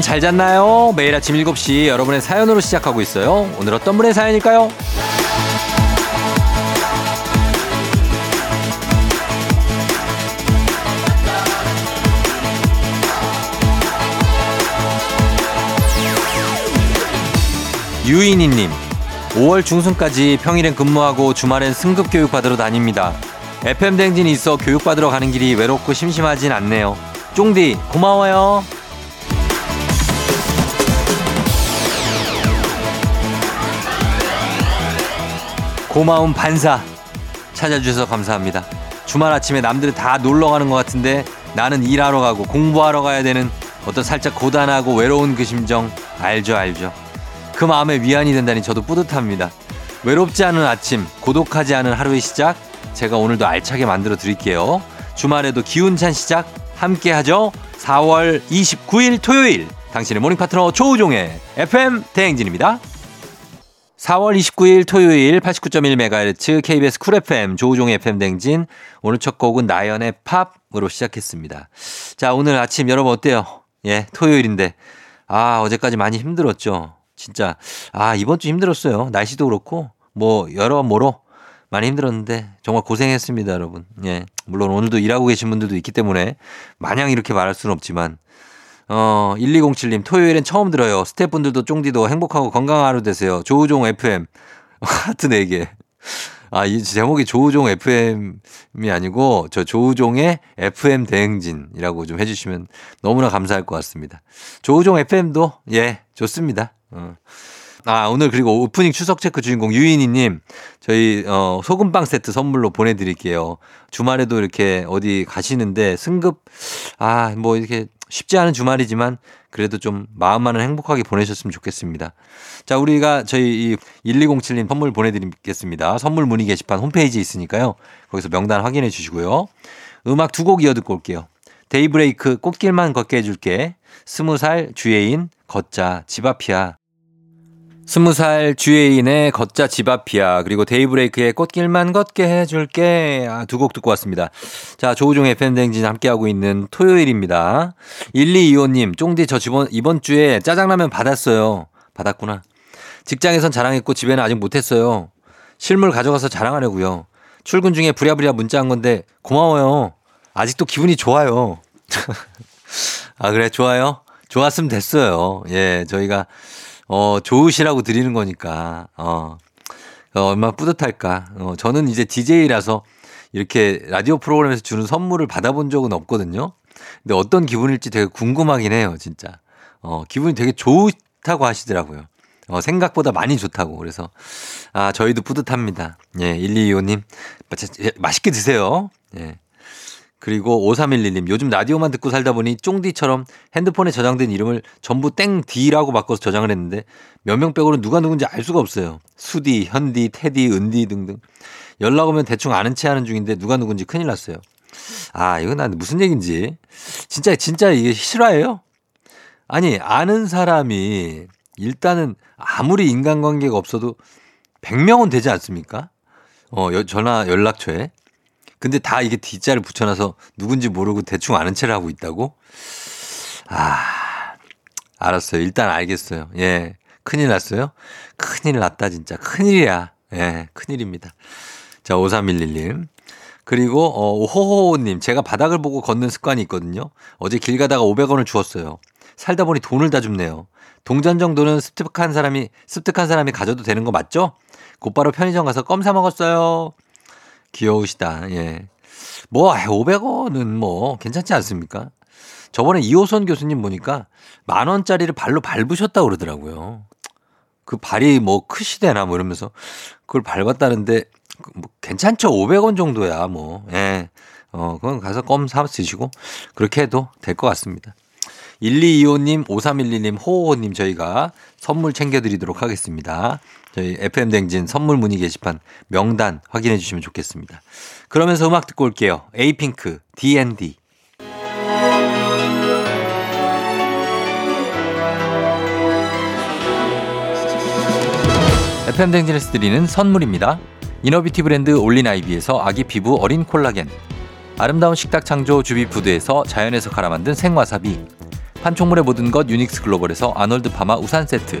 잘 잤나요? 매일 아침 7시 여러분의 사연으로 시작하고 있어요. 오늘 어떤 분의 사연일까요? 유인희님, 5월 중순까지 평일엔 근무하고 주말엔 승급 교육 받으러 다닙니다. FM 댕진이 있어 교육 받으러 가는 길이 외롭고 심심하진 않네요. 쫑디 고마워요. 고마운 반사 찾아주셔서 감사합니다. 주말 아침에 남들은 다 놀러 가는 것 같은데 나는 일하러 가고 공부하러 가야 되는 어떤 살짝 고단하고 외로운 그 심정 알죠 알죠. 그 마음에 위안이 된다니 저도 뿌듯합니다. 외롭지 않은 아침, 고독하지 않은 하루의 시작 제가 오늘도 알차게 만들어 드릴게요. 주말에도 기운찬 시작 함께 하죠. 4월 29일 토요일 당신의 morning 파트너 조우종의 FM 대행진입니다. 4월 29일 토요일 89.1MHz KBS 쿨 FM 조우종의 FM 댕진 오늘 첫 곡은 나연의 POP으로 시작했습니다. 자 오늘 아침 여러분 어때요? 예 토요일인데 아 어제까지 많이 힘들었죠. 진짜 아 이번 주 힘들었어요. 날씨도 그렇고 뭐 여러모로 많이 힘들었는데 정말 고생했습니다 여러분. 예 물론 오늘도 일하고 계신 분들도 있기 때문에 마냥 이렇게 말할 수는 없지만 어, 1207님, 토요일엔 처음 들어요. 스태프분들도 쫑디도 행복하고 건강한 하루 되세요. 조우종 FM. 하트 4개. 아, 이 제목이 조우종 FM이 아니고 저 조우종의 FM 대행진이라고 좀 해주시면 너무나 감사할 것 같습니다. 조우종 FM도 예, 좋습니다. 어. 아, 오늘 그리고 오프닝 추석 체크 주인공 유인희님, 저희, 어, 소금빵 세트 선물로 보내드릴게요. 주말에도 이렇게 어디 가시는데 승급, 아, 뭐 이렇게 쉽지 않은 주말이지만 그래도 좀 마음만은 행복하게 보내셨으면 좋겠습니다. 자, 우리가 저희 이 1207님 선물 보내드리겠습니다. 선물 문의 게시판 홈페이지 있으니까요. 거기서 명단 확인해 주시고요. 음악 두 곡 이어 듣고 올게요. 데이브레이크 꽃길만 걷게 해줄게. 스무 살 주예인 걷자 집 앞이야. 스무 살 주예인의 걷자 집 앞이야. 그리고 데이브레이크의 꽃길만 걷게 해줄게. 아, 두 곡 듣고 왔습니다. 자, 조우종의 팬댕진 함께하고 있는 토요일입니다. 1225님, 쫑디 저 이번, 이번 주에 짜장라면 받았어요. 받았구나. 직장에선 자랑했고 집에는 아직 못했어요. 실물 가져가서 자랑하려고요. 출근 중에 부랴부랴 문자 한 건데 고마워요. 아직도 기분이 좋아요. 아, 그래, 좋아요? 좋았으면 됐어요. 예, 저희가 어, 좋으시라고 드리는 거니까, 어, 어 얼마나 뿌듯할까. 어, 저는 이제 DJ라서 이렇게 라디오 프로그램에서 주는 선물을 받아본 적은 없거든요. 근데 어떤 기분일지 되게 궁금하긴 해요, 진짜. 어, 기분이 되게 좋다고 하시더라고요. 어, 생각보다 많이 좋다고. 그래서, 아, 저희도 뿌듯합니다. 예, 1225님. 맛있게 드세요. 예. 그리고 5311님, 요즘 라디오만 듣고 살다 보니 쫑디처럼 핸드폰에 저장된 이름을 전부 땡디라고 바꿔서 저장을 했는데 몇 명 빼고는 누가 누군지 알 수가 없어요. 수디, 현디, 테디, 은디 등등. 연락 오면 대충 아는 체 하는 중인데 누가 누군지 큰일 났어요. 아, 이건 난 무슨 얘기인지. 진짜, 진짜 이게 실화예요? 아니, 아는 사람이 일단은 아무리 인간관계가 없어도 100명은 되지 않습니까? 어, 전화 연락처에. 근데 다 이게 D자를 붙여놔서 누군지 모르고 대충 아는 체를 하고 있다고? 아, 알았어요. 일단 알겠어요. 예. 큰일 났어요? 큰일 났다, 진짜. 큰일이야. 예, 큰일입니다. 자, 5311님. 그리고, 어, 호호호님. 제가 바닥을 보고 걷는 습관이 있거든요. 어제 길 가다가 500원을 주었어요. 살다 보니 돈을 다 줍네요. 동전 정도는 습득한 사람이, 습득한 사람이 가져도 되는 거 맞죠? 곧바로 편의점 가서 껌 사 먹었어요. 귀여우시다. 예. 뭐, 500원은 뭐, 괜찮지 않습니까? 저번에 이호선 교수님 보니까 만 원짜리를 발로 밟으셨다고 그러더라고요. 그 발이 뭐 크시대나 뭐 이러면서 그걸 밟았다는데 뭐 괜찮죠. 500원 정도야 뭐. 예. 어, 그건 가서 껌 사 드시고 그렇게 해도 될 것 같습니다. 1225님, 5312님, 호호님 저희가 선물 챙겨드리도록 하겠습니다. 저희 FM댕진 선물 문의 게시판 명단 확인해 주시면 좋겠습니다. 그러면서 음악 듣고 올게요. 에이핑크, D&D. FM댕진에서 드리는 선물입니다. 이너비티 브랜드 올린아이비에서 아기 피부 어린 콜라겐. 아름다운 식탁 창조 주비푸드에서 자연에서 갈아 만든 생와사비. 판촉물의 모든 것 유닉스 글로벌에서 아놀드 파마 우산 세트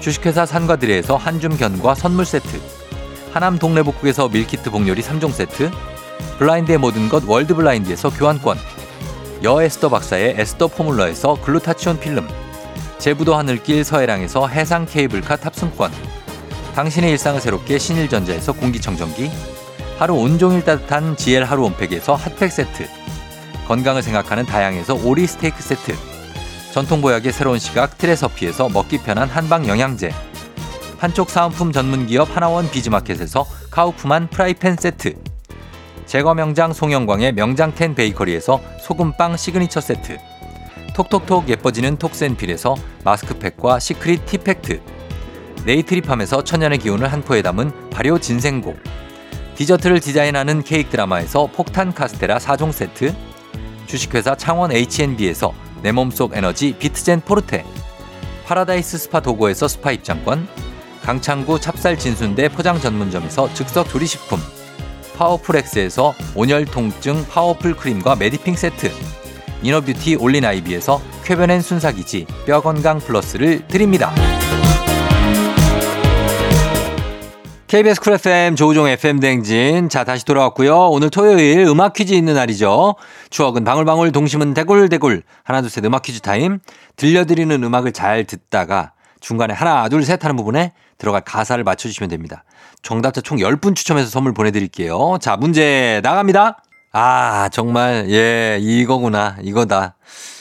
주식회사 산과드레에서 한줌 견과 선물 세트 하남 동래복국에서 밀키트 복요리 3종 세트 블라인드의 모든 것 월드블라인드에서 교환권 여 에스더 박사의 에스더 포뮬러에서 글루타치온 필름 제부도 하늘길 서해랑에서 해상 케이블카 탑승권 당신의 일상을 새롭게 신일전자에서 공기청정기 하루 온종일 따뜻한 GL 하루 온팩에서 핫팩 세트 건강을 생각하는 다향에서 오리 스테이크 세트 전통보약의 새로운 시각 트레서피에서 먹기 편한 한방 영양제. 판촉 사은품 전문기업 하나원 비즈마켓에서 카우프만 프라이팬 세트. 제과 명장 송영광의 명장텐 베이커리에서 소금빵 시그니처 세트. 톡톡톡 예뻐지는 톡센필에서 마스크팩과 시크릿 티팩트. 네이트리팜에서 천연의 기운을 한 포에 담은 발효 진생고. 디저트를 디자인하는 케이크 드라마에서 폭탄 카스테라 4종 세트. 주식회사 창원 H&B에서 내 몸속 에너지 비트젠 포르테. 파라다이스 스파 도고에서 스파 입장권. 강창구 찹쌀 진순대 포장 전문점에서 즉석 조리식품. 파워풀엑스에서 온열 통증 파워풀 크림과 메디핑 세트. 이너뷰티 올린 아이비에서 쾌변엔 순삭이지 뼈 건강 플러스를 드립니다. KBS 쿨 FM 조우종 FM 댕진. 자, 다시 돌아왔고요. 오늘 토요일 음악 퀴즈 있는 날이죠. 추억은 방울방울, 동심은 대굴대굴. 하나, 둘, 셋 음악 퀴즈 타임. 들려드리는 음악을 잘 듣다가 중간에 하나, 둘, 셋 하는 부분에 들어갈 가사를 맞춰주시면 됩니다. 정답자 총 10분 추첨해서 선물 보내드릴게요. 자, 문제 나갑니다. 아, 정말, 예, 이거구나. 이거다.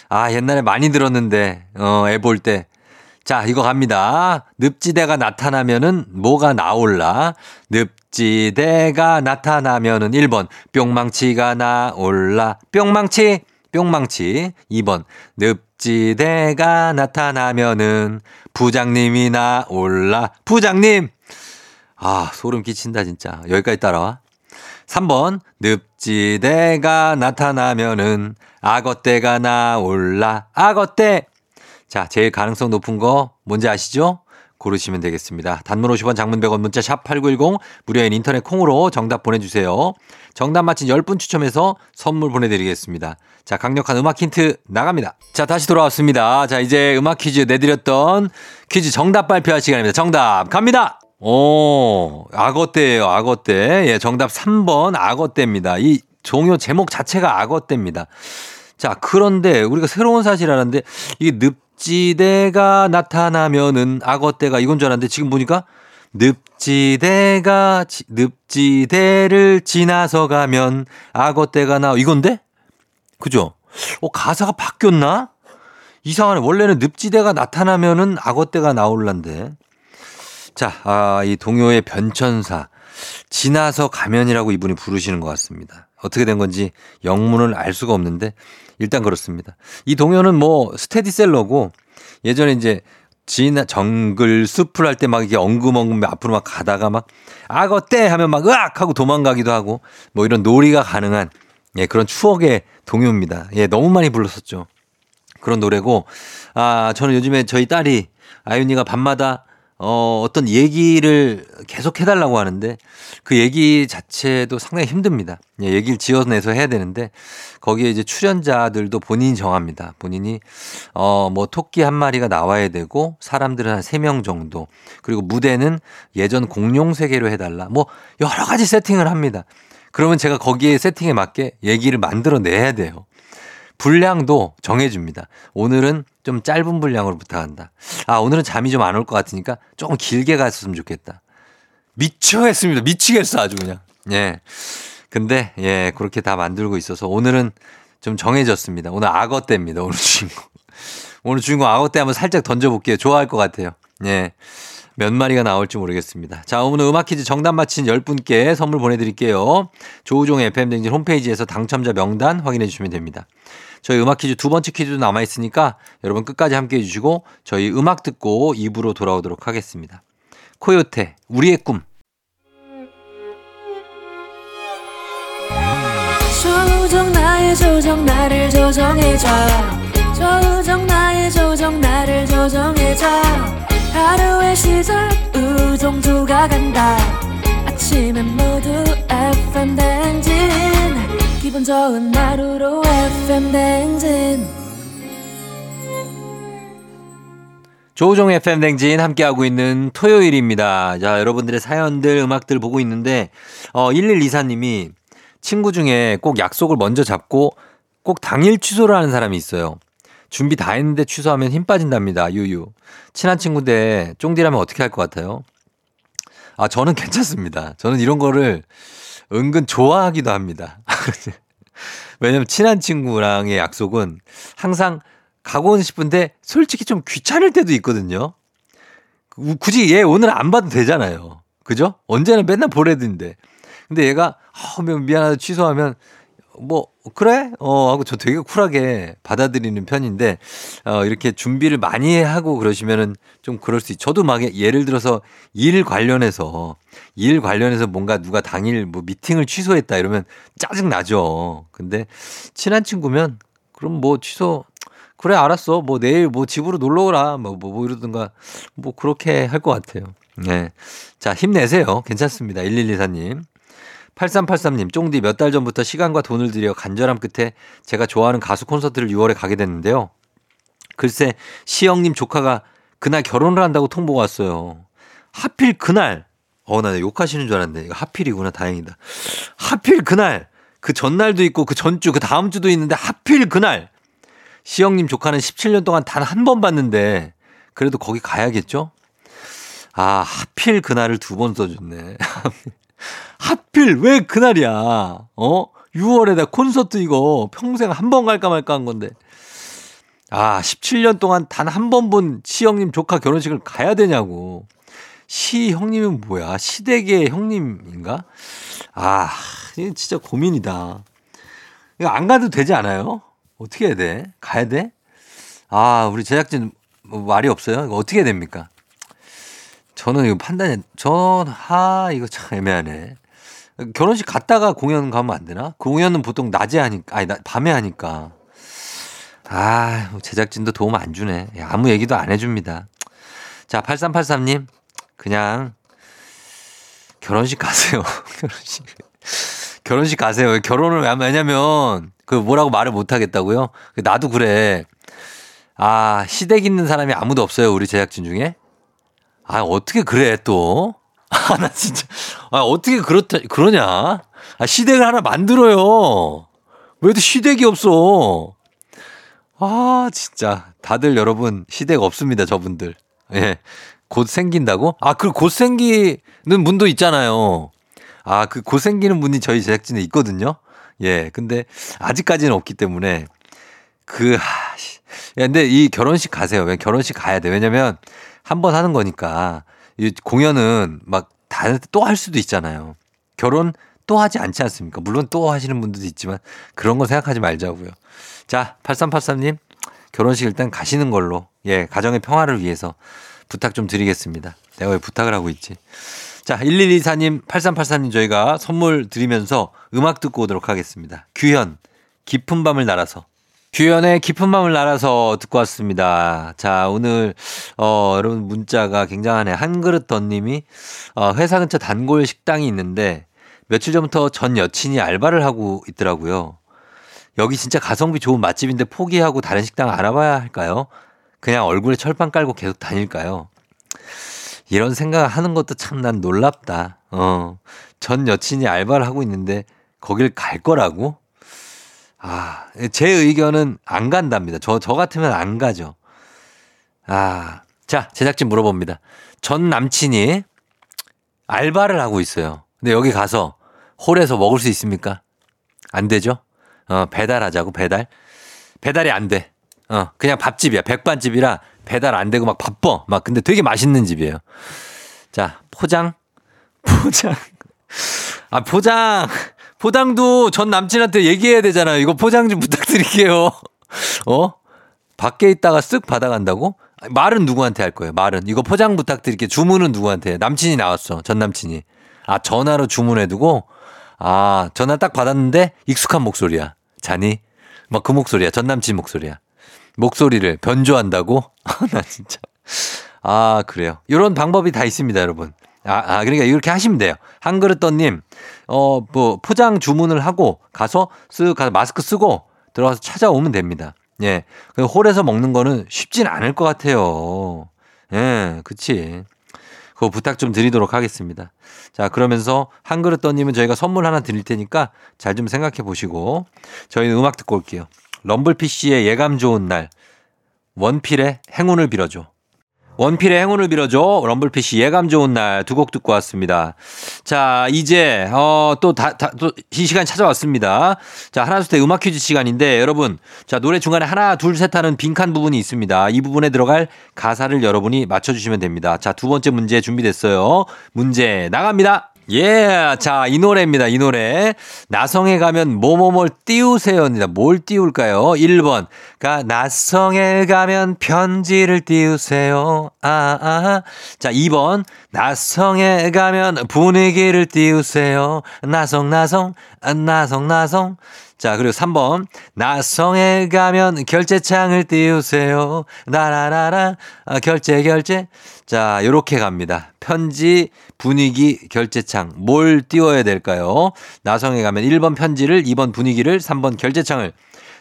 아, 옛날에 많이 들었는데, 어, 애 볼 때. 자, 이거 갑니다. 늪지대가 나타나면은 뭐가 나올라? 늪지대가 나타나면은 1번, 뿅망치가 나올라. 뿅망치, 뿅망치. 2번, 늪지대가 나타나면은 부장님이 나올라. 부장님! 아, 소름 끼친다, 진짜. 여기까지 따라와. 3번, 늪지대가 나타나면은 악어떼가 나올라. 악어떼! 자, 제일 가능성 높은 거 뭔지 아시죠? 고르시면 되겠습니다. 단문 50원 장문 100원 문자 샵 8910 무료인 인터넷 콩으로 정답 보내주세요. 정답 맞힌 10분 추첨해서 선물 보내드리겠습니다. 자, 강력한 음악 힌트 나갑니다. 자, 다시 돌아왔습니다. 자, 이제 음악 퀴즈 내드렸던 퀴즈 정답 발표할 시간입니다. 정답 갑니다! 오, 악어떼예요 악어떼. 예, 정답 3번 악어떼입니다. 이 종요 제목 자체가 악어떼입니다. 자, 그런데 우리가 새로운 사실 알았는데 이게 늪지대가 나타나면은 악어떼가 이건 줄 알았는데 지금 보니까 늪지대가 늪지대를 지나서 가면 악어떼가 나 이건데? 그죠? 어 가사가 바뀌었나? 이상하네. 원래는 늪지대가 나타나면은 악어떼가 나올란데. 자, 아, 이 동요의 변천사. 지나서 가면이라고 이분이 부르시는 것 같습니다. 어떻게 된 건지 영문을 알 수가 없는데 일단 그렇습니다. 이 동요는 뭐 스테디셀러고 예전에 이제 지나 정글 숲을 할 때 막 이게 엉금엉금 앞으로 막 가다가 막 악어 떼 하면 막 으악 하고 도망가기도 하고 뭐 이런 놀이가 가능한 예, 그런 추억의 동요입니다. 예, 너무 많이 불렀었죠. 그런 노래고 아, 저는 요즘에 저희 딸이 아윤이가 밤마다 어, 어떤 얘기를 계속 해달라고 하는데 그 얘기 자체도 상당히 힘듭니다. 예, 얘기를 지어내서 해야 되는데 거기에 이제 출연자들도 본인이 정합니다. 본인이 어, 뭐 토끼 한 마리가 나와야 되고 사람들은 한 세 명 정도 그리고 무대는 예전 공룡 세계로 해달라 뭐 여러 가지 세팅을 합니다. 그러면 제가 거기에 세팅에 맞게 얘기를 만들어 내야 돼요. 분량도 정해줍니다. 오늘은 좀 짧은 분량으로 부탁한다. 아, 오늘은 잠이 좀 안 올 것 같으니까 조금 길게 갔으면 좋겠다. 미쳐했습니다. 미치겠어, 아주 그냥. 예. 근데, 예, 그렇게 다 만들고 있어서 오늘은 좀 정해졌습니다. 오늘 악어 때입니다. 오늘 주인공. 오늘 주인공 악어 때 한번 살짝 던져볼게요. 좋아할 것 같아요. 예. 몇 마리가 나올지 모르겠습니다. 자, 오늘 음악 퀴즈 정답 맞힌 10분께 선물 보내드릴게요. 조우종 FM댕진 홈페이지에서 당첨자 명단 확인해 주시면 됩니다. 저희 음악 퀴즈 두 번째 퀴즈도 남아 있으니까 여러분 끝까지 함께 해주시고 저희 음악 듣고 입으로 돌아오도록 하겠습니다. 코요태 우리의 꿈. 조정 나의 조정 나를 조정해줘 조정 나의 조정 나를 조정해줘 하루의 시절 우정조가 간다 아침엔 모두 FM 댕진 기분 좋은 하루로 FM 댕진 조우종 FM 댕진 함께하고 있는 토요일입니다. 자, 여러분들의 사연들, 음악들 보고 있는데, 어, 1124님이 친구 중에 꼭 약속을 먼저 잡고 꼭 당일 취소를 하는 사람이 있어요. 준비 다 했는데 취소하면 힘 빠진답니다. 유유. 친한 친구인데 쫑디라면 어떻게 할 것 같아요? 아, 저는 괜찮습니다. 저는 이런 거를 은근 좋아하기도 합니다. 왜냐면 친한 친구랑의 약속은 항상 가고는 싶은데 솔직히 좀 귀찮을 때도 있거든요. 굳이 얘 오늘 안 봐도 되잖아요. 그죠? 언제나 맨날 보래던데. 근데 얘가 아, 미안하다 취소하면 뭐 그래 어 하고 저 되게 쿨하게 받아들이는 편인데 어 이렇게 준비를 많이 하고 그러시면은 좀 그럴 수 있. 저도 막 예를 들어서 일 관련해서 일 관련해서 뭔가 누가 당일 뭐 미팅을 취소했다 이러면 짜증 나죠. 근데 친한 친구면 그럼 뭐 취소 그래 알았어 뭐 내일 뭐 집으로 놀러 오라 뭐, 뭐, 뭐 이러든가 뭐 그렇게 할 것 같아요. 네. 자 힘내세요. 괜찮습니다. 1124님. 8383님, 쫑디 몇 달 전부터 시간과 돈을 들여 간절함 끝에 제가 좋아하는 가수 콘서트를 6월에 가게 됐는데요. 글쎄, 시영님 조카가 그날 결혼을 한다고 통보가 왔어요. 하필 그날, 어, 나 욕하시는 줄 알았는데, 이거 하필이구나, 다행이다. 하필 그날, 그 전날도 있고, 그 전주, 그 다음 주도 있는데, 하필 그날, 시영님 조카는 17년 동안 단 한 번 봤는데, 그래도 거기 가야겠죠? 아, 하필 그날을 두 번 써줬네. 하필 왜 그날이야? 어? 6월에다 콘서트 이거 평생 한 번 갈까 말까 한 건데. 아, 17년 동안 단 한 번 본 시형님 조카 결혼식을 가야 되냐고. 시 형님은 뭐야? 시댁의 형님인가? 아, 이거 진짜 고민이다. 이거 안 가도 되지 않아요? 어떻게 해야 돼? 가야 돼? 아, 우리 제작진 뭐 말이 없어요? 이거 어떻게 해야 됩니까? 저는 이거 판단이, 전, 하, 이거 참 애매하네. 결혼식 갔다가 공연 가면 안 되나? 그 공연은 보통 낮에 하니까, 아니, 밤에 하니까. 아, 제작진도 도움 안 주네. 아무 얘기도 안 해줍니다. 자, 8383님, 그냥 결혼식 가세요. 결혼식. 결혼식 가세요. 결혼을 왜 왜냐면, 그 뭐라고 말을 못 하겠다고요? 나도 그래. 아, 시댁 있는 사람이 아무도 없어요. 우리 제작진 중에. 아, 어떻게 그래, 또? 아, 나 진짜. 아, 어떻게 그렇다, 그러냐? 아, 시댁을 하나 만들어요. 왜 또 시댁이 없어? 아, 진짜. 다들 여러분, 시댁 없습니다, 저분들. 예. 곧 생긴다고? 아, 그 곧 생기는 분도 있잖아요. 아, 그 곧 생기는 분이 저희 제작진에 있거든요. 예. 근데 아직까지는 없기 때문에 그, 하, 씨. 야, 근데 이 결혼식 가세요. 왜 결혼식 가야 돼? 왜냐면 한 번 하는 거니까 이 공연은 막다또할 수도 있잖아요. 결혼 또 하지 않지 않습니까? 물론 또 하시는 분들도 있지만 그런 거 생각하지 말자고요. 자, 8383님 결혼식 일단 가시는 걸로 예, 가정의 평화를 위해서 부탁 좀 드리겠습니다. 내가 왜 부탁을 하고 있지? 자, 1124님, 8383님 저희가 선물 드리면서 음악 듣고 오도록 하겠습니다. 규현, 깊은 밤을 날아서. 규현의 깊은 밤을 날아서 듣고 왔습니다. 자, 오늘, 어, 여러분 문자가 굉장하네. 한 그릇 덧님이, 어, 회사 근처 단골 식당이 있는데 며칠 전부터 전 여친이 알바를 하고 있더라고요. 여기 진짜 가성비 좋은 맛집인데 포기하고 다른 식당 알아봐야 할까요? 그냥 얼굴에 철판 깔고 계속 다닐까요? 이런 생각을 하는 것도 참 난 놀랍다. 어. 전 여친이 알바를 하고 있는데 거길 갈 거라고? 아, 제 의견은 안 간답니다. 저, 저 같으면 안 가죠. 아, 자, 제작진 물어봅니다. 전 남친이 알바를 하고 있어요. 근데 여기 가서 홀에서 먹을 수 있습니까? 안 되죠? 어, 배달하자고, 배달. 배달이 안 돼. 어, 그냥 밥집이야. 백반집이라 배달 안 되고 막 바빠. 막 근데 되게 맛있는 집이에요. 자, 포장. 포장. 아, 포장. 포장도 전 남친한테 얘기해야 되잖아요. 이거 포장 좀 부탁드릴게요. 어? 밖에 있다가 쓱 받아간다고? 말은 누구한테 할 거예요? 말은. 이거 포장 부탁드릴게요. 주문은 누구한테? 해? 남친이 나왔어. 전 남친이. 아, 전화로 주문해두고? 아, 전화 딱 받았는데 익숙한 목소리야. 자니? 막 그 목소리야. 전 남친 목소리야. 목소리를 변조한다고? 나 진짜. 아, 그래요. 이런 방법이 다 있습니다, 여러분. 아, 아, 그러니까 이렇게 하시면 돼요. 한 그릇 떠님, 어, 뭐, 포장 주문을 하고 가서 쓱 가서 마스크 쓰고 들어가서 찾아오면 됩니다. 예. 그 홀에서 먹는 거는 쉽진 않을 것 같아요. 예, 그치. 그거 부탁 좀 드리도록 하겠습니다. 자, 그러면서 한 그릇 떠님은 저희가 선물 하나 드릴 테니까 잘 좀 생각해 보시고 저희는 음악 듣고 올게요. 럼블피쉬의 예감 좋은 날, 원필의 행운을 빌어줘. 원필의 행운을 빌어줘. 럼블피쉬 예감 좋은 날 두 곡 듣고 왔습니다. 자, 이제, 어, 또 다, 다, 또이 시간 찾아왔습니다. 자, 하나, 둘, 셋 음악 퀴즈 시간인데 여러분, 자, 노래 중간에 하나, 둘, 셋 하는 빈칸 부분이 있습니다. 이 부분에 들어갈 가사를 여러분이 맞춰주시면 됩니다. 자, 두 번째 문제 준비됐어요. 문제 나갑니다. 예, 자, 이 노래입니다. 이 노래. 나성에 가면 뭐뭐뭘 띄우세요입니다. 뭘 띄울까요? 1번. 가, 나성에 가면 편지를 띄우세요. 아, 아. 자, 2번. 나성에 가면 분위기를 띄우세요. 나성, 나성, 아, 나성, 나성. 자, 그리고 3번. 나성에 가면 결제창을 띄우세요. 나라라라. 아, 결제, 결제. 자, 요렇게 갑니다. 편지, 분위기, 결제창. 뭘 띄워야 될까요? 나성에 가면 1번 편지를, 2번 분위기를, 3번 결제창을.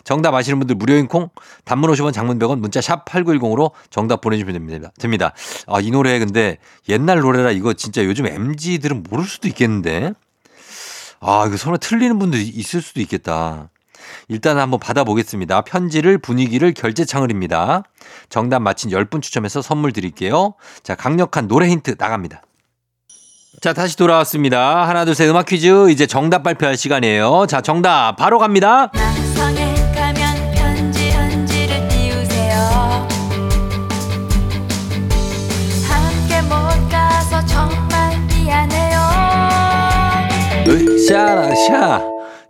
정답 아시는 분들 무료인 콩, 단문 50원, 장문 100원, 문자 샵 8910으로 정답 보내주시면 됩니다. 됩니다. 아, 이 노래 근데 옛날 노래라 이거 진짜 요즘 MG들은 모를 수도 있겠는데. 아, 이거 서로 틀리는 분도 있을 수도 있겠다. 일단 한번 받아보겠습니다. 편지를 분위기를 결제창을입니다. 정답 맞힌 10분 추첨해서 선물 드릴게요. 자, 강력한 노래 힌트 나갑니다. 자, 다시 돌아왔습니다. 하나, 둘, 셋 음악 퀴즈. 이제 정답 발표할 시간이에요. 자, 정답 바로 갑니다. 으쌰라, 샤.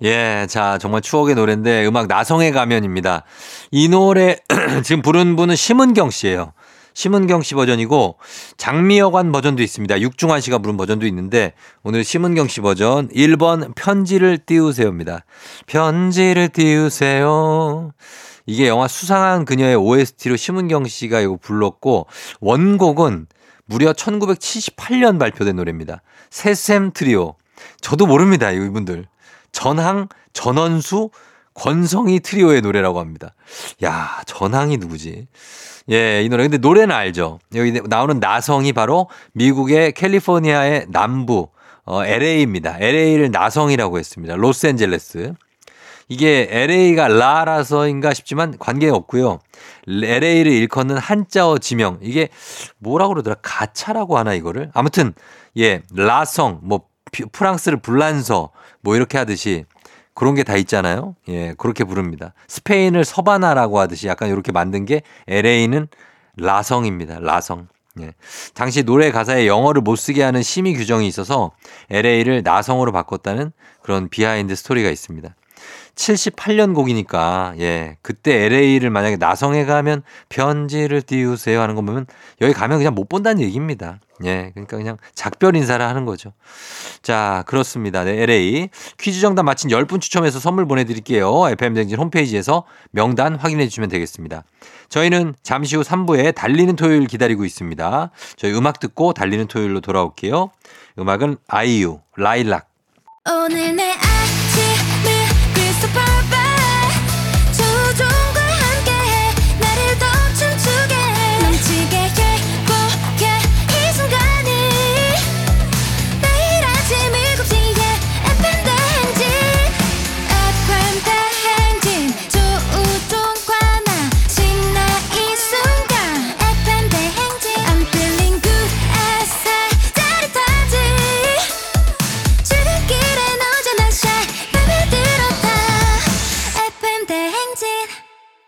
예, 자, 정말 추억의 노래인데 음악 나성의 가면입니다. 이 노래 지금 부른 분은 심은경 씨예요. 심은경 씨 버전이고 장미여관 버전도 있습니다. 육중환 씨가 부른 버전도 있는데 오늘 심은경 씨 버전 1번 편지를 띄우세요입니다. 편지를 띄우세요. 이게 영화 수상한 그녀의 OST로 심은경 씨가 이거 불렀고 원곡은 무려 1978년 발표된 노래입니다. 세샘 트리오. 저도 모릅니다. 이분들. 전항, 전원수, 권성희 트리오의 노래라고 합니다. 야, 전항이 누구지? 예, 이 노래. 근데 노래는 알죠. 여기 나오는 나성이 바로 미국의 캘리포니아의 남부, 어, LA입니다. LA를 나성이라고 했습니다. 로스앤젤레스. 이게 LA가 라라서인가 싶지만 관계 없고요. LA를 일컫는 한자어 지명. 이게 뭐라고 그러더라? 가차라고 하나 이거를? 아무튼 예, 라성 뭐 프랑스를 불란서 뭐 이렇게 하듯이 그런 게 다 있잖아요. 예, 그렇게 부릅니다. 스페인을 서반아라고 하듯이 약간 이렇게 만든 게 LA는 라성입니다. 라성. 예. 당시 노래 가사에 영어를 못 쓰게 하는 심의 규정이 있어서 LA를 나성으로 바꿨다는 그런 비하인드 스토리가 있습니다. 78년 곡이니까 예 그때 LA를 만약에 나성에 가면 편지를 띄우세요 하는 거 보면 여기 가면 그냥 못 본다는 얘기입니다. 예 그러니까 그냥 작별 인사를 하는 거죠. 자 그렇습니다. 네, LA 퀴즈 정답 맞힌 10분 추첨해서 선물 보내드릴게요. FM댕진 홈페이지에서 명단 확인해 주시면 되겠습니다. 저희는 잠시 후 3부에 달리는 토요일 기다리고 있습니다. 저희 음악 듣고 달리는 토요일로 돌아올게요. 음악은 아이유 라일락 오늘 내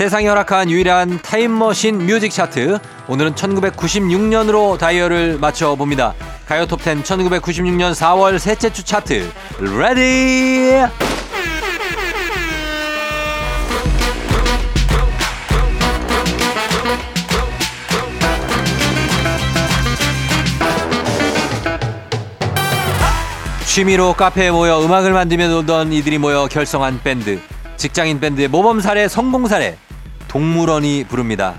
세상이 허락한 유일한 타임머신 뮤직 차트. 오늘은 1996년으로 다이얼을 맞춰봅니다. 가요 톱10 1996년 4월 셋째 주 차트. Ready! 취미로 카페에 모여 음악을 만들며 놀던 이들이 모여 결성한 밴드. 직장인 밴드의 모범 사례, 성공 사례. 동물원이 부릅니다.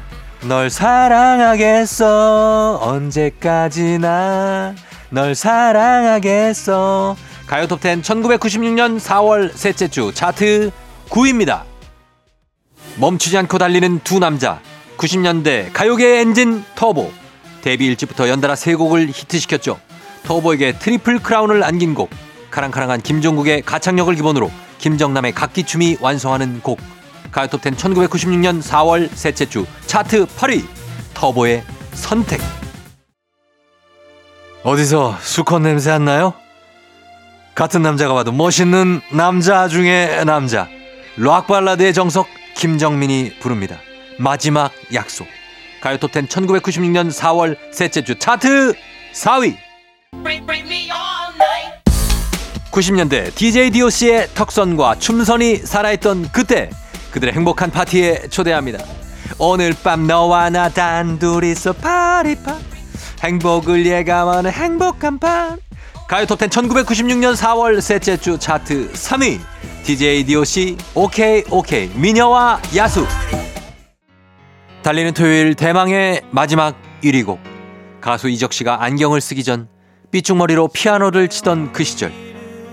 널 사랑하겠어. 언제까지나. 널 사랑하겠어. 가요 톱10 1996년 4월 셋째 주 차트 9위입니다. 멈추지 않고 달리는 두 남자. 90년대 가요계 엔진 터보. 데뷔 일찍부터 연달아 세 곡을 히트시켰죠. 터보에게 트리플 크라운을 안긴 곡. 카랑카랑한 김종국의 가창력을 기본으로 김정남의 각기춤이 완성하는 곡. 가요톱10 1996년 4월 셋째 주 차트 8위. 터보의 선택. 어디서 수컷 냄새 안 나요? 같은 남자가 봐도 멋있는 남자 중에 남자. 락 발라드의 정석 김정민이 부릅니다. 마지막 약속. 가요톱10 1996년 4월 셋째 주 차트 4위. 90년대 DJ DOC의 턱선과 춤선이 살아있던 그때 그들의 행복한 파티에 초대합니다. 오늘 밤 너와 나 단둘이서 파리파. 행복을 예감하는 행복한 밤. 가요톱10 1996년 4월 셋째 주 차트 3위. DJ DOC 오케이 오케이 미녀와 야수. 달리는 토요일 대망의 마지막 1위 곡. 가수 이적 씨가 안경을 쓰기 전 삐죽머리로 피아노를 치던 그 시절.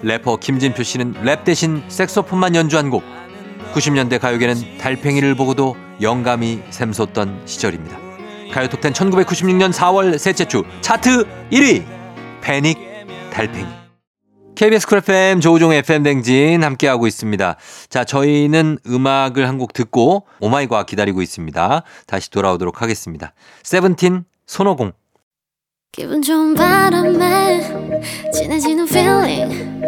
래퍼 김진표 씨는 랩 대신 색소폰만 연주한 곡 90년대 가요계는 달팽이를 보고도 영감이 샘솟던 시절입니다. 가요톱10 1996년 4월 셋째 주 차트 1위 패닉 달팽이 KBS 쿨 FM 조우종의 FM 대행진 함께하고 있습니다. 자, 저희는 음악을 한 곡 듣고 오마이과 기다리고 있습니다. 다시 돌아오도록 하겠습니다. 세븐틴 손오공 기분 좋은 바람에 진해지는 feeling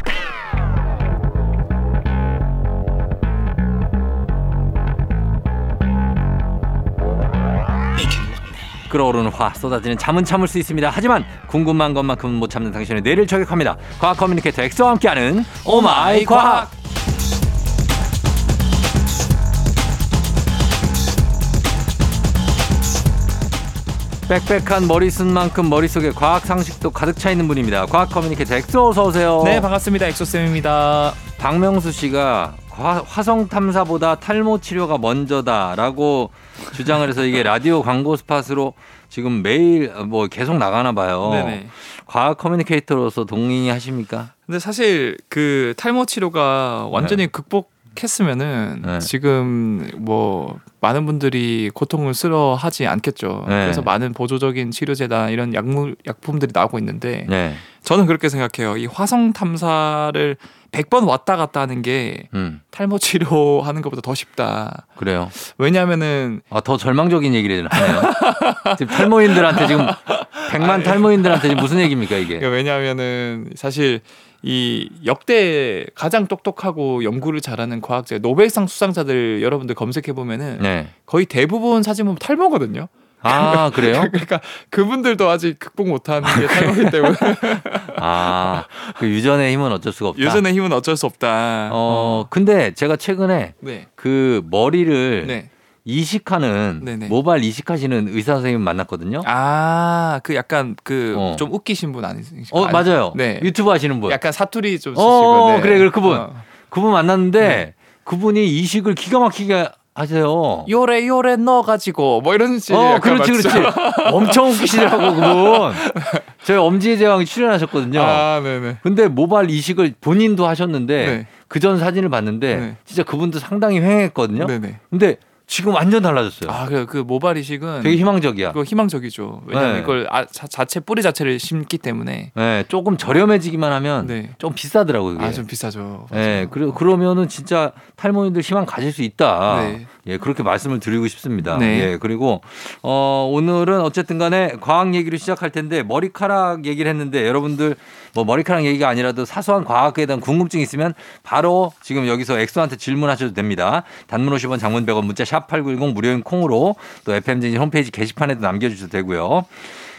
끓어오르는 화 쏟아지는 잠은 참을 수 있습니다. 하지만 궁금한 것만큼은 못 참는 당신의 뇌를 저격합니다. 과학 커뮤니케이터 엑소와 함께하는 Oh my 과학. 빽빽한 머리숱만큼 머릿속에 과학 상식도 가득 차 있는 분입니다. 과학 커뮤니케이터 엑소 어서 오세요. 네 반갑습니다 엑소쌤입니다 박명수 씨가 화, 화성 탐사보다 탈모 치료가 먼저다라고 주장을 해서 이게 라디오 광고 spot으로 지금 매일 뭐 계속 나가나 봐요. 네네 과학 커뮤니케이터로서 동의하십니까? 근데 사실 그 탈모 치료가 완전히 극복 했으면은 네. 지금 뭐 많은 분들이 고통스러워하지 않겠죠 네. 그래서 많은 보조적인 치료제다 이런 약물 약품들이 나오고 있는데 네. 저는 그렇게 생각해요 이 화성 탐사를 100번 왔다 갔다 하는 게 음. 탈모 치료하는 것보다 더 쉽다 그래요. 왜냐하면은 아, 더 절망적인 얘기를 하네요. 지금 탈모인들한테 지금 100만 탈모인들한테 지금 무슨 얘기입니까, 이게? 그러니까 왜냐하면은 사실 이 역대 가장 똑똑하고 연구를 잘하는 과학자 노벨상 수상자들 여러분들 검색해 보면은 네. 거의 대부분 사진 보면 탈모거든요. 아, 그래요? 그러니까 그분들도 아직 극복 못하는 게 탈모이기 때문에 아, 그 유전의 힘은 어쩔 수가 없다. 유전의 힘은 어쩔 수 없다. 어, 근데 제가 최근에 네, 그 머리를 네. 이식하는 네네. 모발 이식하시는 의사 선생님 만났거든요. 아, 그 약간 그 어. 좀 웃기신 분 아니신가요? 어 맞아요. 네. 유튜브 하시는 분. 약간 사투리 좀 어, 쓰시고. 네. 그래, 그래, 그분. 어. 그분 만났는데 네. 그분이 이식을 기가 막히게 하세요. 요래 요래 넣어 가지고 뭐 이런 식의 어, 그렇지, 맞죠? 그렇지. 엄청 웃기시더라고 그분. 저희 엄지의 제왕 출연하셨거든요. 아, 네네. 근데 모발 이식을 본인도 하셨는데 네. 그전 사진을 봤는데 네. 진짜 그분도 상당히 휑했거든요. 네네. 근데 지금 완전 달라졌어요. 아, 그, 그 모발 이식은 되게 희망적이야. 그거 희망적이죠. 왜냐면 네. 이걸 아, 자, 자체 뿌리 자체를 심기 때문에. 네, 조금 저렴해지기만 하면 네. 좀 비싸더라고요. 그게. 아, 좀 비싸죠. 네, 그러, 그러면은 진짜 탈모인들 희망 가질 수 있다. 네. 예, 그렇게 말씀을 드리고 싶습니다. 네. 예, 그리고 어, 오늘은 어쨌든 간에 과학 얘기로 시작할 텐데 머리카락 얘기를 했는데 여러분들 뭐 머리카락 얘기가 아니라도 사소한 과학에 대한 궁금증 있으면 바로 지금 여기서 엑소한테 질문하셔도 됩니다. 단문 50원 장문 100원 문자 샵8910 무료인 콩으로 또 FM쟁진 홈페이지 게시판에도 남겨주셔도 되고요.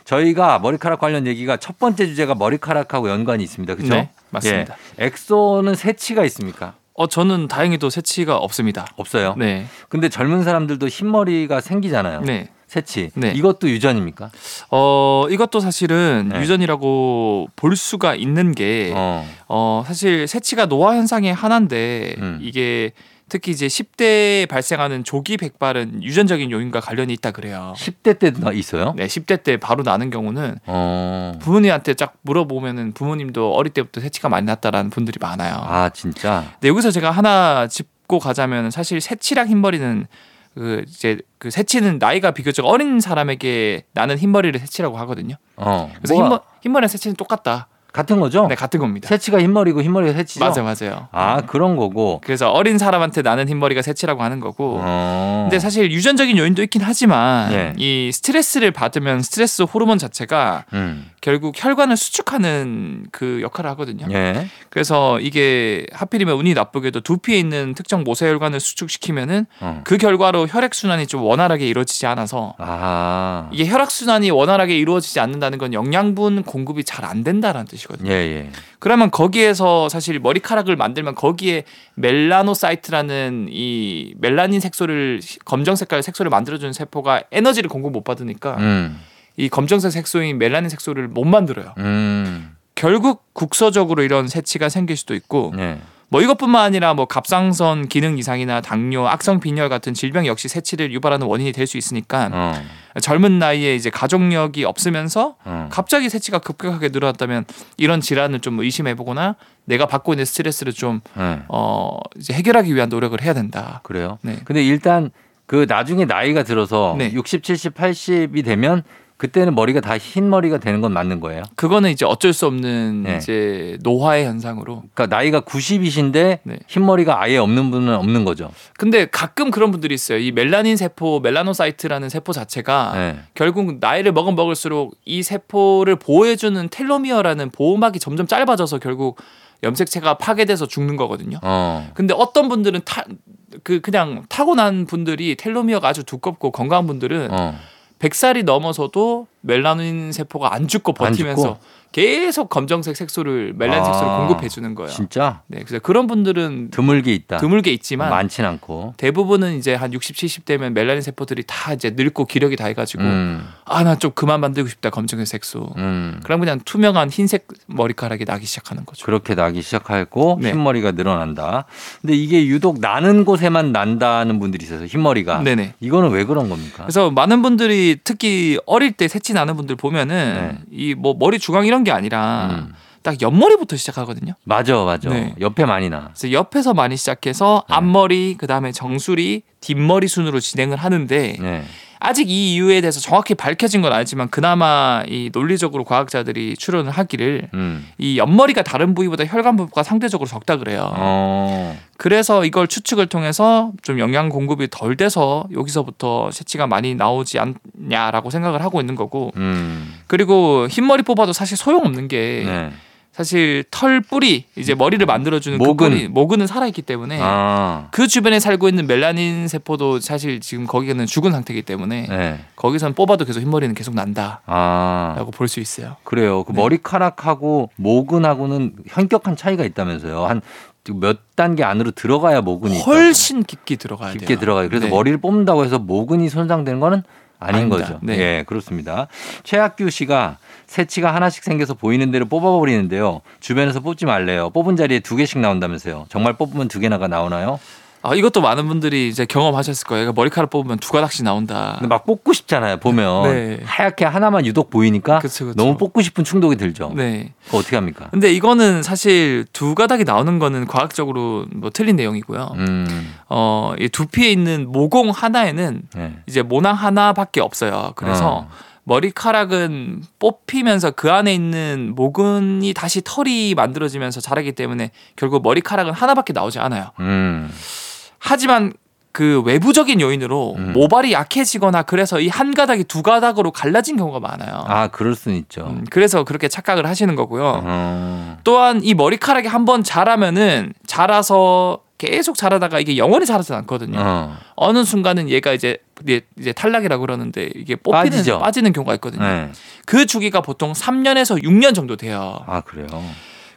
저희가 머리카락 관련 얘기가 첫 번째 주제가 머리카락하고 연관이 있습니다. 그렇죠? 네, 맞습니다. 예. 엑소는 새치가 있습니까? 어, 저는 다행히도 새치가 없습니다. 없어요. 네. 근데 젊은 사람들도 흰머리가 생기잖아요. 네. 새치. 네. 이것도 유전입니까? 어, 이것도 사실은 네. 유전이라고 볼 수가 있는 게 어, 어. 사실 새치가 노화 현상의 하나인데 음. 이게 특히 이제 10대에 발생하는 조기 백발은 유전적인 요인과 관련이 있다 그래요. 10대 때도 나- 있어요? 네, 10대 때 바로 나는 경우는 어. 부모님한테 쫙 물어보면은 부모님도 어릴 때부터 새치가 많이 났다라는 분들이 많아요. 아, 진짜? 근데 여기서 제가 하나 짚고 가자면 사실 새치랑 흰머리는 그 이제 그 새치는 나이가 비교적 어린 사람에게 나는 흰머리를 새치라고 하거든요. 어. 그래서 흰머, 흰머리랑 새치는 똑같다. 같은 거죠? 네, 같은 겁니다. 새치가 흰머리고 흰머리가 새치죠? 맞아요, 맞아요. 아, 그런 거고. 그래서 어린 사람한테 나는 흰머리가 새치라고 하는 거고. 어. 근데 사실 유전적인 요인도 있긴 하지만 네. 이 스트레스를 받으면 스트레스 호르몬 자체가 음. 결국 혈관을 수축하는 그 역할을 하거든요. 예. 그래서 이게 하필이면 운이 나쁘게도 두피에 있는 특정 모세혈관을 수축시키면은 어. 그 결과로 혈액 순환이 좀 원활하게 이루어지지 않아서 아. 이게 혈액 순환이 원활하게 이루어지지 않는다는 건 영양분 공급이 잘 안 된다라는 뜻이거든요. 예, 예. 그러면 거기에서 사실 머리카락을 만들면 거기에 melanocyte라는 이 멜라닌 색소를 검정 색깔 색소를 만들어주는 세포가 에너지를 공급 못 받으니까 음. 이 검정색 색소인 멜라닌 색소를 못 만들어요. 음. 결국 국소적으로 이런 새치가 생길 수도 있고 예. 뭐 이것뿐만 아니라 뭐 갑상선 기능 이상이나 당뇨, 악성 빈혈 같은 질병 역시 새치를 유발하는 원인이 될 수 있으니까 어. 젊은 나이에 이제 가족력이 없으면서 어. 갑자기 새치가 급격하게 늘어났다면 이런 질환을 좀 의심해 보거나 내가 받고 있는 스트레스를 좀 예. 어, 이제 해결하기 위한 노력을 해야 된다. 그래요? 네. 근데 일단 그 나중에 나이가 들어서 네. 60, 70, 80이 되면 그때는 머리가 다 흰 머리가 되는 건 맞는 거예요. 그거는 이제 어쩔 수 없는 네. 이제 노화의 현상으로. 그러니까 나이가 90이신데 네. 흰 머리가 아예 없는 분은 없는 거죠. 근데 가끔 그런 분들이 있어요. 이 멜라닌 세포, melanocyte라는 세포 자체가 네. 결국 나이를 먹은 먹을수록 이 세포를 보호해주는 텔로미어라는 보호막이 점점 짧아져서 결국 염색체가 파괴돼서 죽는 거거든요. 어. 근데 어떤 분들은 타, 그 그냥 타고난 분들이 텔로미어가 아주 두껍고 건강한 분들은 어. 100살이 넘어서도 멜라닌 세포가 안 죽고 안 버티면서 죽고? 계속 검정색 색소를 멜라닌 아, 색소를 공급해 주는 거예요. 진짜 네, 그래서 그런 분들은 드물게 있다. 드물게 있지만 많진 않고. 대부분은 이제 한 60, 70 되면 멜라닌 세포들이 다 이제 늙고 기력이 다 해 가지고 음. 아 나 좀 그만 만들고 싶다 검정색 색소. 음. 그럼 그냥 투명한 흰색 머리카락이 나기 시작하는 거죠. 그렇게 나기 시작하고 네. 흰머리가 늘어난다. 근데 이게 유독 나는 곳에만 난다는 분들이 있어서 흰머리가. 네네. 이거는 왜 그런 겁니까? 그래서 많은 분들이 특히 어릴 때 새치 나는 분들 보면은 네. 이뭐 머리 주광 이런 게 아니라 음. 딱 옆머리부터 시작하거든요. 맞아, 맞아. 네. 옆에 많이 나. 그래서 옆에서 많이 시작해서 네. 앞머리 그 다음에 정수리 뒷머리 순으로 진행을 하는데 네. 아직 이 이유에 대해서 정확히 밝혀진 건 아니지만 그나마 이 논리적으로 과학자들이 추론을 하기를 음. 이 옆머리가 다른 부위보다 혈관 부가 상대적으로 적다 그래요. 어. 그래서 이걸 추측을 통해서 좀 영양 공급이 덜 돼서 여기서부터 새치가 많이 나오지 않냐라고 생각을 하고 있는 거고 음. 그리고 흰머리 뽑아도 사실 소용없는 게 네. 사실 털 뿌리 이제 머리를 만들어주는 모근. 그 뿌리 모근은 살아있기 때문에 아. 그 주변에 살고 있는 멜라닌 세포도 사실 지금 거기는 죽은 상태이기 때문에 네. 거기선 뽑아도 계속 흰머리는 계속 난다라고 아. 볼수 있어요. 그래요. 그 네. 머리카락하고 모근하고는 현격한 차이가 있다면서요. 한 몇 단계 안으로 들어가야 모근이 있다고. 훨씬 깊게 들어가야 깊게 돼요. 들어가요. 그래서 네. 머리를 뽑는다고 해서 모근이 손상되는 거는 아닌 아닙니다. 거죠. 네. 예, 그렇습니다. 최학규 씨가 새치가 하나씩 생겨서 보이는 대로 뽑아버리는데요. 주변에서 뽑지 말래요. 뽑은 자리에 두 개씩 나온다면서요. 정말 뽑으면 두 개나가 나오나요? 아, 이것도 많은 분들이 이제 경험하셨을 거예요. 그러니까 머리카락 뽑으면 두 가닥씩 나온다. 근데 막 뽑고 싶잖아요. 보면 네. 하얗게 하나만 유독 보이니까 그쵸, 그쵸. 너무 뽑고 싶은 충동이 들죠. 네. 어떻게 합니까? 근데 이거는 사실 두 가닥이 나오는 거는 과학적으로 뭐 틀린 내용이고요. 음, 어, 이 두피에 있는 모공 하나에는 네. 이제 모낭 하나밖에 없어요. 그래서 어. 머리카락은 뽑히면서 그 안에 있는 모근이 다시 털이 만들어지면서 자라기 때문에 결국 머리카락은 하나밖에 나오지 않아요. 음, 하지만 그 외부적인 요인으로 음. 모발이 약해지거나 그래서 이 한 가닥이 두 가닥으로 갈라진 경우가 많아요. 아 그럴 수는 있죠. 음, 그래서 그렇게 착각을 하시는 거고요. 어. 또한 이 머리카락이 한번 자라면은 자라서 계속 자라다가 이게 영원히 자라지 않거든요. 어. 어느 순간은 얘가 이제 이제 이제 탈락이라 고 그러는데 이게 뽑히는 빠지죠. 빠지는 경우가 있거든요. 네. 그 주기가 보통 3년에서 6년 정도 돼요. 아 그래요.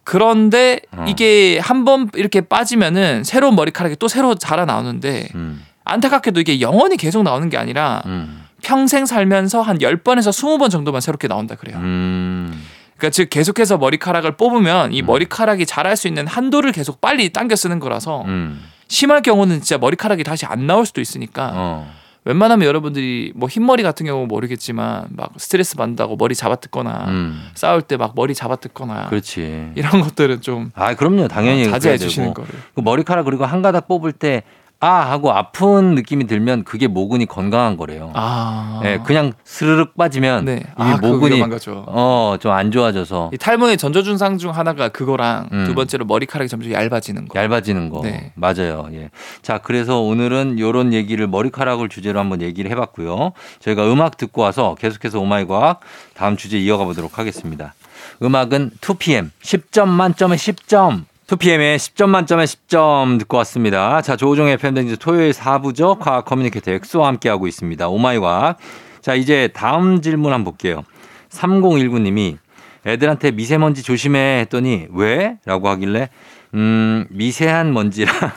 그런데 어. 이게 한 번 이렇게 빠지면은 새로운 머리카락이 또 새로 자라 나오는데 음, 안타깝게도 이게 영원히 계속 나오는 게 아니라 음, 평생 살면서 한 10번에서 20번 정도만 새롭게 나온다 그래요. 음. 그러니까 즉 계속해서 머리카락을 뽑으면 이 음. 머리카락이 자랄 수 있는 한도를 계속 빨리 당겨 쓰는 거라서 음. 심할 경우는 진짜 머리카락이 다시 안 나올 수도 있으니까 어. 웬만하면 여러분들이 뭐 흰머리 같은 경우 모르겠지만 막 스트레스 받는다고 머리 잡아뜯거나 음. 싸울 때 막 머리 잡아뜯거나 그렇지. 이런 것들은 좀 아 그럼요. 당연히 자제해. 주시는 거를. 그 머리카락 그리고 한 가닥 뽑을 때 아 하고 아픈 느낌이 들면 그게 모근이 건강한 거래요. 아. 예, 그냥 스르륵 빠지면 네. 이미 아, 그 모근이 위험한 거죠. 어좀 안 좋아져서 이 탈모의 전조 증상 중 하나가 그거랑 음. 두 번째로 머리카락이 점점 얇아지는 거. 얇아지는 거 네. 맞아요. 예. 자 그래서 오늘은 요런 얘기를 머리카락을 주제로 한번 얘기를 해 봤고요. 저희가 음악 듣고 와서 계속해서 Oh my 과학 다음 주제 이어가 보도록 하겠습니다. 음악은 2PM 10점 만점에 10점. 2PM의 10점 만점에 10점 듣고 왔습니다. 자, 조우종의 FM 대행진 토요일 4부죠. 과학 커뮤니케이터 엑소와 함께하고 있습니다. Oh my 과학. 자, 이제 다음 질문 한번 볼게요. 3019님이 애들한테 미세먼지 조심해 했더니 왜? 라고 하길래 음, 미세한 먼지라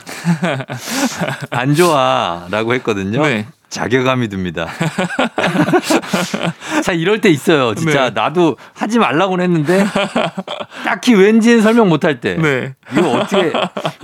안 좋아 라고 했거든요. 네. 자괴감이 듭니다. 자, 이럴 때 있어요. 진짜 네. 나도 하지 말라고는 했는데 딱히 왠지는 설명 못할 때. 네. 이거 어떻게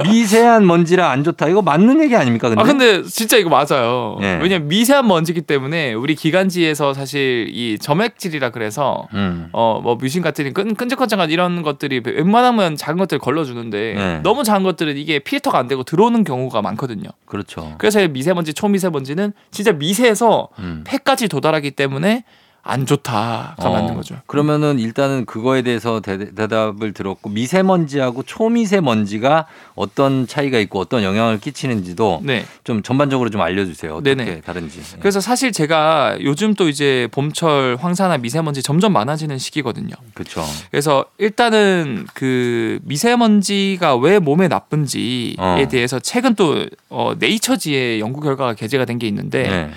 미세한 먼지라 안 좋다. 이거 맞는 얘기 아닙니까? 근데. 아 근데 진짜 이거 맞아요. 네. 왜냐면 미세한 먼지기 때문에 우리 기관지에서 사실 이 점액질이라 그래서 음. 어뭐 뮤신 같은 끈, 끈적끈적한 이런 것들이 웬만하면 작은 것들 걸러주는데 네. 너무 작은 것들은 이게 필터가 안 되고 들어오는 경우가 많거든요. 그렇죠. 그래서 미세먼지, 초미세먼지는 진짜 미세해서 음. 폐까지 도달하기 때문에 안 좋다가 어, 맞는 거죠. 그러면은 일단은 그거에 대해서 대, 답을 들었고 미세먼지하고 초미세먼지가 어떤 차이가 있고 어떤 영향을 끼치는지도 네. 좀 전반적으로 좀 알려주세요. 어떻게 네네. 다른지. 예. 그래서 사실 제가 요즘 또 이제 봄철 황사나 미세먼지 점점 많아지는 시기거든요. 그렇죠. 그래서 일단은 그 미세먼지가 왜 몸에 나쁜지에 어. 대해서 최근 또 어, 네이처지의 연구 결과가 게재가 된 게 있는데 네.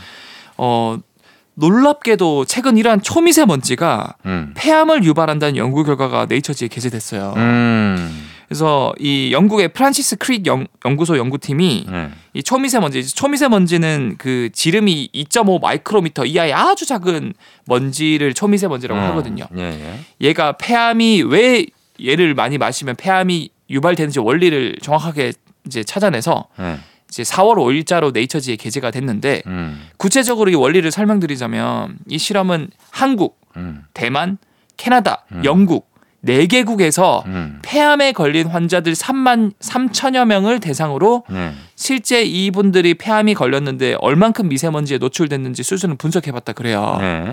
어 놀랍게도 최근 이러한 초미세먼지가 음. 폐암을 유발한다는 연구 결과가 네이처지에 게재됐어요. 음. 그래서 이 영국의 프란시스 크릭 연, 연구소 연구팀이 네. 이 초미세먼지, 초미세먼지는 그 지름이 2.5 마이크로미터 이하의 아주 작은 먼지를 초미세먼지라고 어. 하거든요. 예, 예. 얘가 폐암이 왜 얘를 많이 마시면 폐암이 유발되는지 원리를 정확하게 이제 찾아내서 예. 이제 4월 5일자로 네이처지에 게재가 됐는데 음. 구체적으로 이 원리를 설명드리자면 이 실험은 한국, 음. 대만, 캐나다, 음. 영국 네 개국에서 음. 폐암에 걸린 환자들 3만 3천여 명을 대상으로 네. 실제 이분들이 폐암이 걸렸는데 얼만큼 미세먼지에 노출됐는지 수준을 분석해봤다 그래요. 네.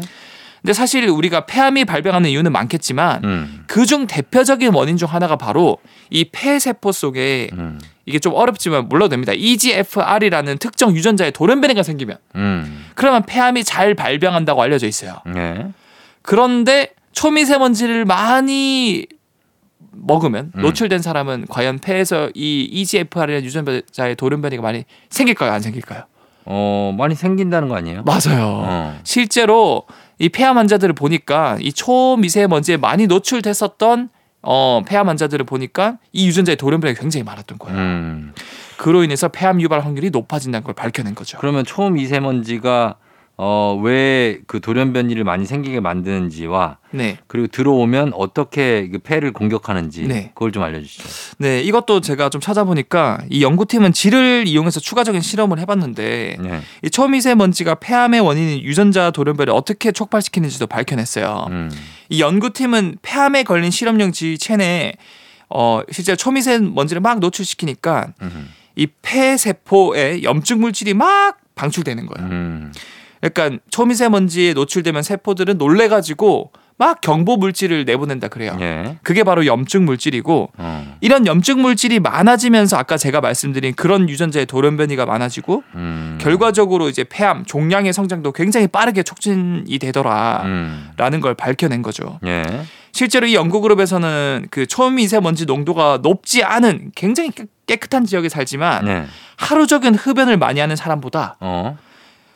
근데 사실 우리가 폐암이 발병하는 이유는 많겠지만 음. 그중 대표적인 원인 중 하나가 바로 이 폐세포 속에 음. 이게 좀 어렵지만 물러도 됩니다. EGFR이라는 특정 유전자의 돌연변이가 생기면 음. 그러면 폐암이 잘 발병한다고 알려져 있어요. 네. 그런데 초미세먼지를 많이 먹으면 음. 노출된 사람은 과연 폐에서 이 EGFR이라는 유전자의 돌연변이가 많이 생길까요? 안 생길까요? 어, 많이 생긴다는 거 아니에요? 맞아요. 어. 실제로 이 폐암 환자들을 보니까 이 초미세먼지에 많이 노출됐었던 어, 폐암 환자들을 보니까 이 유전자의 돌연변이가 굉장히 많았던 거예요. 음. 그로 인해서 폐암 유발 확률이 높아진다는 걸 밝혀낸 거죠. 그러면 초미세먼지가 어, 왜 그 돌연변이를 많이 생기게 만드는지와 네. 그리고 들어오면 어떻게 그 폐를 공격하는지 네. 그걸 좀 알려주시죠. 네, 이것도 제가 좀 찾아보니까 이 연구팀은 질을 이용해서 추가적인 실험을 해봤는데 네. 이 초미세먼지가 폐암의 원인인 유전자 돌연변이를 어떻게 촉발시키는지도 밝혀냈어요. 음. 이 연구팀은 폐암에 걸린 실험용 지 체내에 어 실제 초미세먼지를 막 노출시키니까 음. 이 폐세포에 염증 물질이 막 방출되는 거예요. 음. 그러니까 초미세먼지에 노출되면 세포들은 놀래가지고 막 경보 물질을 내보낸다 그래요. 예. 그게 바로 염증 물질이고 어. 이런 염증 물질이 많아지면서 아까 제가 말씀드린 그런 유전자의 돌연변이가 많아지고 음. 결과적으로 이제 폐암, 종양의 성장도 굉장히 빠르게 촉진이 되더라라는 음. 걸 밝혀낸 거죠. 예. 실제로 이 연구 그룹에서는 그 초미세먼지 농도가 높지 않은 굉장히 깨- 깨끗한 지역에 살지만 네. 하루 종일 흡연을 많이 하는 사람보다 어.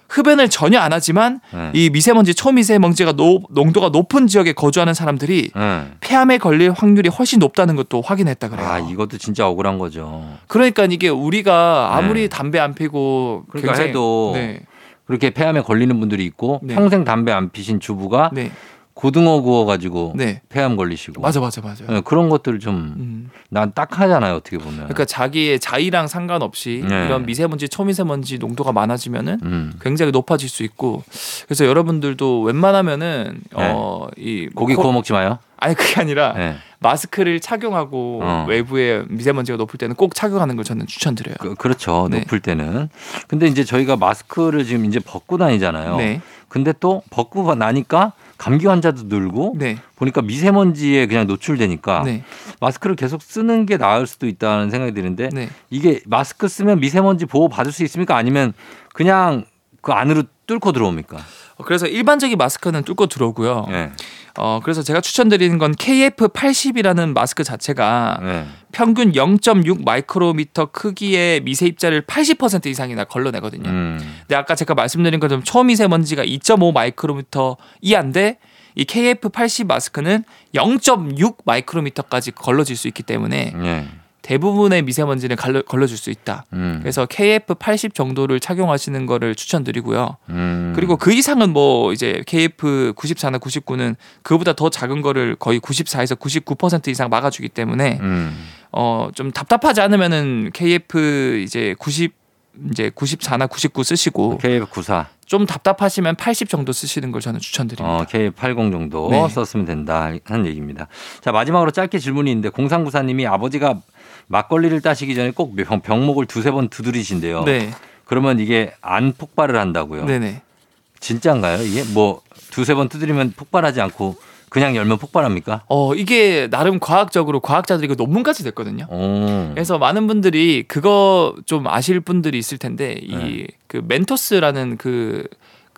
흡연을 전혀 안 하지만 네. 이 미세먼지 초미세먼지가 노- 농도가 높은 지역에 거주하는 사람들이 네. 폐암에 걸릴 확률이 훨씬 높다는 것도 확인했다 그래요. 아 이것도 진짜 억울한 거죠. 그러니까 이게 우리가 아무리 네. 담배 안 피고 그러니까 굉장히- 해도 네, 그렇게 폐암에 걸리는 분들이 있고 네. 평생 담배 안 피신 주부가 네, 고등어 구워가지고 네, 폐암 걸리시고 맞아, 맞아, 맞아. 네, 그런 것들을 좀난 음. 딱하잖아요 어떻게 보면. 그러니까 자기의 자의랑 상관없이 네. 이런 미세먼지, 초미세먼지 농도가 많아지면은 음. 굉장히 높아질 수 있고 그래서 여러분들도 웬만하면은 네. 어이 고기 구워 먹지 마요. 아니 그게 아니라 네. 마스크를 착용하고 어. 외부에 미세먼지가 높을 때는 꼭 착용하는 걸 저는 추천드려요. 그, 그렇죠. 네. 높을 때는. 근데 이제 저희가 마스크를 지금 이제 벗고 다니잖아요. 네, 근데 또 벗고 나니까 감기 환자도 늘고 네, 보니까 미세먼지에 그냥 노출되니까 네, 마스크를 계속 쓰는 게 나을 수도 있다는 생각이 드는데 네. 이게 마스크 쓰면 미세먼지 보호 받을 수 있습니까? 아니면 그냥 그 안으로 뚫고 들어옵니까? 어, 그래서 일반적인 마스크는 뚫고 들어오고요. 네. 어 그래서 제가 추천드리는 건 KF80이라는 마스크 자체가 네. 평균 0.6 마이크로미터 크기의 미세 입자를 80% 이상이나 걸러내거든요. 음. 근데 아까 제가 말씀드린 것처럼 초미세먼지가 2.5 마이크로미터 이하인데 이 KF80 마스크는 0.6 마이크로미터까지 걸러질 수 있기 때문에 네. 대부분의 미세먼지는 갈러, 걸러줄 수 있다. 음. 그래서 KF80 정도를 착용하시는 거를 추천드리고요. 음. 그리고 그 이상은 뭐 이제 KF 94나 99는 그보다 더 작은 거를 거의 94에서 99% 이상 막아주기 때문에 음. 어좀 답답하지 않으면은 KF 이제 90 이제 94나 99 쓰시고 KF94, 좀 답답하시면 80 정도 쓰시는 걸 저는 추천드립니다. 어, KF80 정도 네. 썼으면 된다 하는 얘기입니다. 자 마지막으로 짧게 질문이 있는데 공상구사님이 아버지가 막걸리를 따시기 전에 꼭 병, 병목을 두세 번 두드리신대요. 네, 그러면 이게 안 폭발을 한다고요? 네네. 진짜인가요? 이게 뭐 두세 번 두드리면 폭발하지 않고 그냥 열면 폭발합니까? 어 이게 나름 과학적으로 과학자들이 그 논문까지 됐거든요. 오. 그래서 많은 분들이 그거 좀 아실 분들이 있을 텐데 네. 이그 멘토스라는 그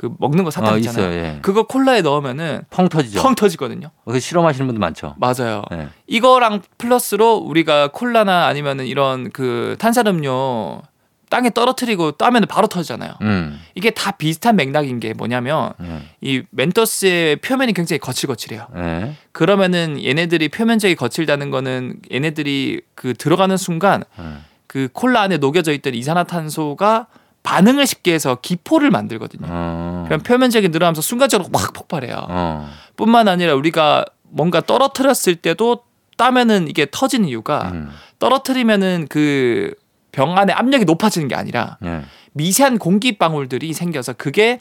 그 먹는 거 사탕 아, 있잖아요. 있어요. 예. 그거 콜라에 넣으면은 펑 터지죠. 펑 터지거든요. 그 실험하시는 분들 많죠. 맞아요. 네. 이거랑 플러스로 우리가 콜라나 아니면은 이런 그 탄산음료 땅에 떨어뜨리고 따면 바로 터지잖아요. 음. 이게 다 비슷한 맥락인 게 뭐냐면 네. 이 멘토스의 표면이 굉장히 거칠거칠해요. 네. 그러면은 얘네들이 표면적이 거칠다는 거는 얘네들이 그 들어가는 순간 네. 그 콜라 안에 녹여져 있던 이산화탄소가 반응을 쉽게 해서 기포를 만들거든요. 어. 그럼 표면적이 늘어나면서 순간적으로 확 폭발해요. 어. 뿐만 아니라 우리가 뭔가 떨어뜨렸을 때도 따면은 이게 터지는 이유가 음. 떨어뜨리면은 그 병 안에 압력이 높아지는 게 아니라 네. 미세한 공기 방울들이 생겨서 그게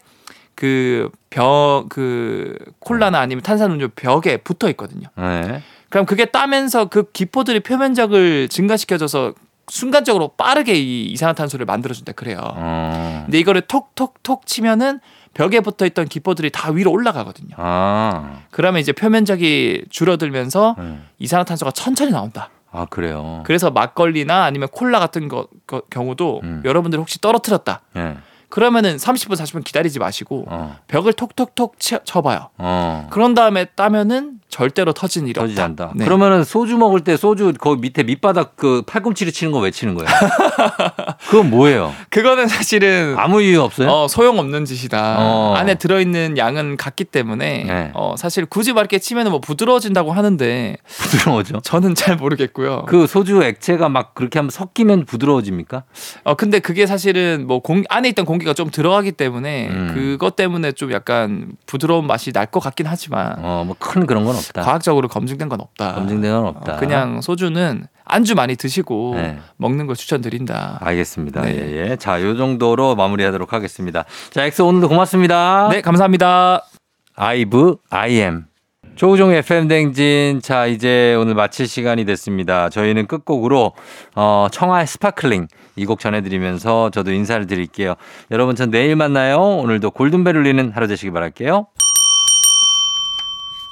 그벽그 콜라나 아니면 탄산음료 벽에 붙어 있거든요. 네. 그럼 그게 따면서 그 기포들이 표면적을 증가시켜줘서 순간적으로 빠르게 이 이산화탄소를 만들어준다 그래요. 어. 근데 이거를 톡톡톡 치면은 벽에 붙어 있던 기포들이 다 위로 올라가거든요. 아. 그러면 이제 표면적이 줄어들면서 네. 이산화탄소가 천천히 나온다. 아 그래요. 그래서 막걸리나 아니면 콜라 같은 거, 거- 경우도 음. 여러분들 혹시 떨어뜨렸다. 네. 그러면은 30분 40분 기다리지 마시고 어. 벽을 톡톡톡 치- 쳐봐요. 어. 그런 다음에 따면은 절대로 터진 일이 터지지 없다. 않다. 네. 그러면은 소주 먹을 때 소주 그 밑에 밑바닥 그 팔꿈치를 치는 거 왜 치는 거예요? 그건 뭐예요? 그거는 사실은 아무 이유 없어요? 어, 소용 없는 짓이다. 어. 안에 들어 있는 양은 같기 때문에 네. 어, 사실 굳이 막 이렇게 치면은 뭐 부드러워진다고 하는데 부드러워져. 저는 잘 모르겠고요. 그 소주 액체가 막 그렇게 하면 섞이면 부드러워집니까? 어 근데 그게 사실은 뭐 공, 안에 있던 공기가 좀 들어가기 때문에 음. 그것 때문에 좀 약간 부드러운 맛이 날 것 같긴 하지만 어, 뭐 큰 그런 건 없다. 과학적으로 검증된 건 없다. 검증된 건 없다. 어, 그냥 소주는 안주 많이 드시고 네. 먹는 걸 추천드린다. 알겠습니다. 네. 예, 예. 자, 요 정도로 마무리하도록 하겠습니다. 자, 엑소 오늘도 고맙습니다. 네, 감사합니다. 아이브 I AM 조우종 FM 대행진 자 이제 오늘 마칠 시간이 됐습니다. 저희는 끝곡으로 어, 청하의 Sparkling 이 곡 전해드리면서 저도 인사를 드릴게요. 여러분 전 내일 만나요. 오늘도 골든벨 울리는 하루 되시기 바랄게요.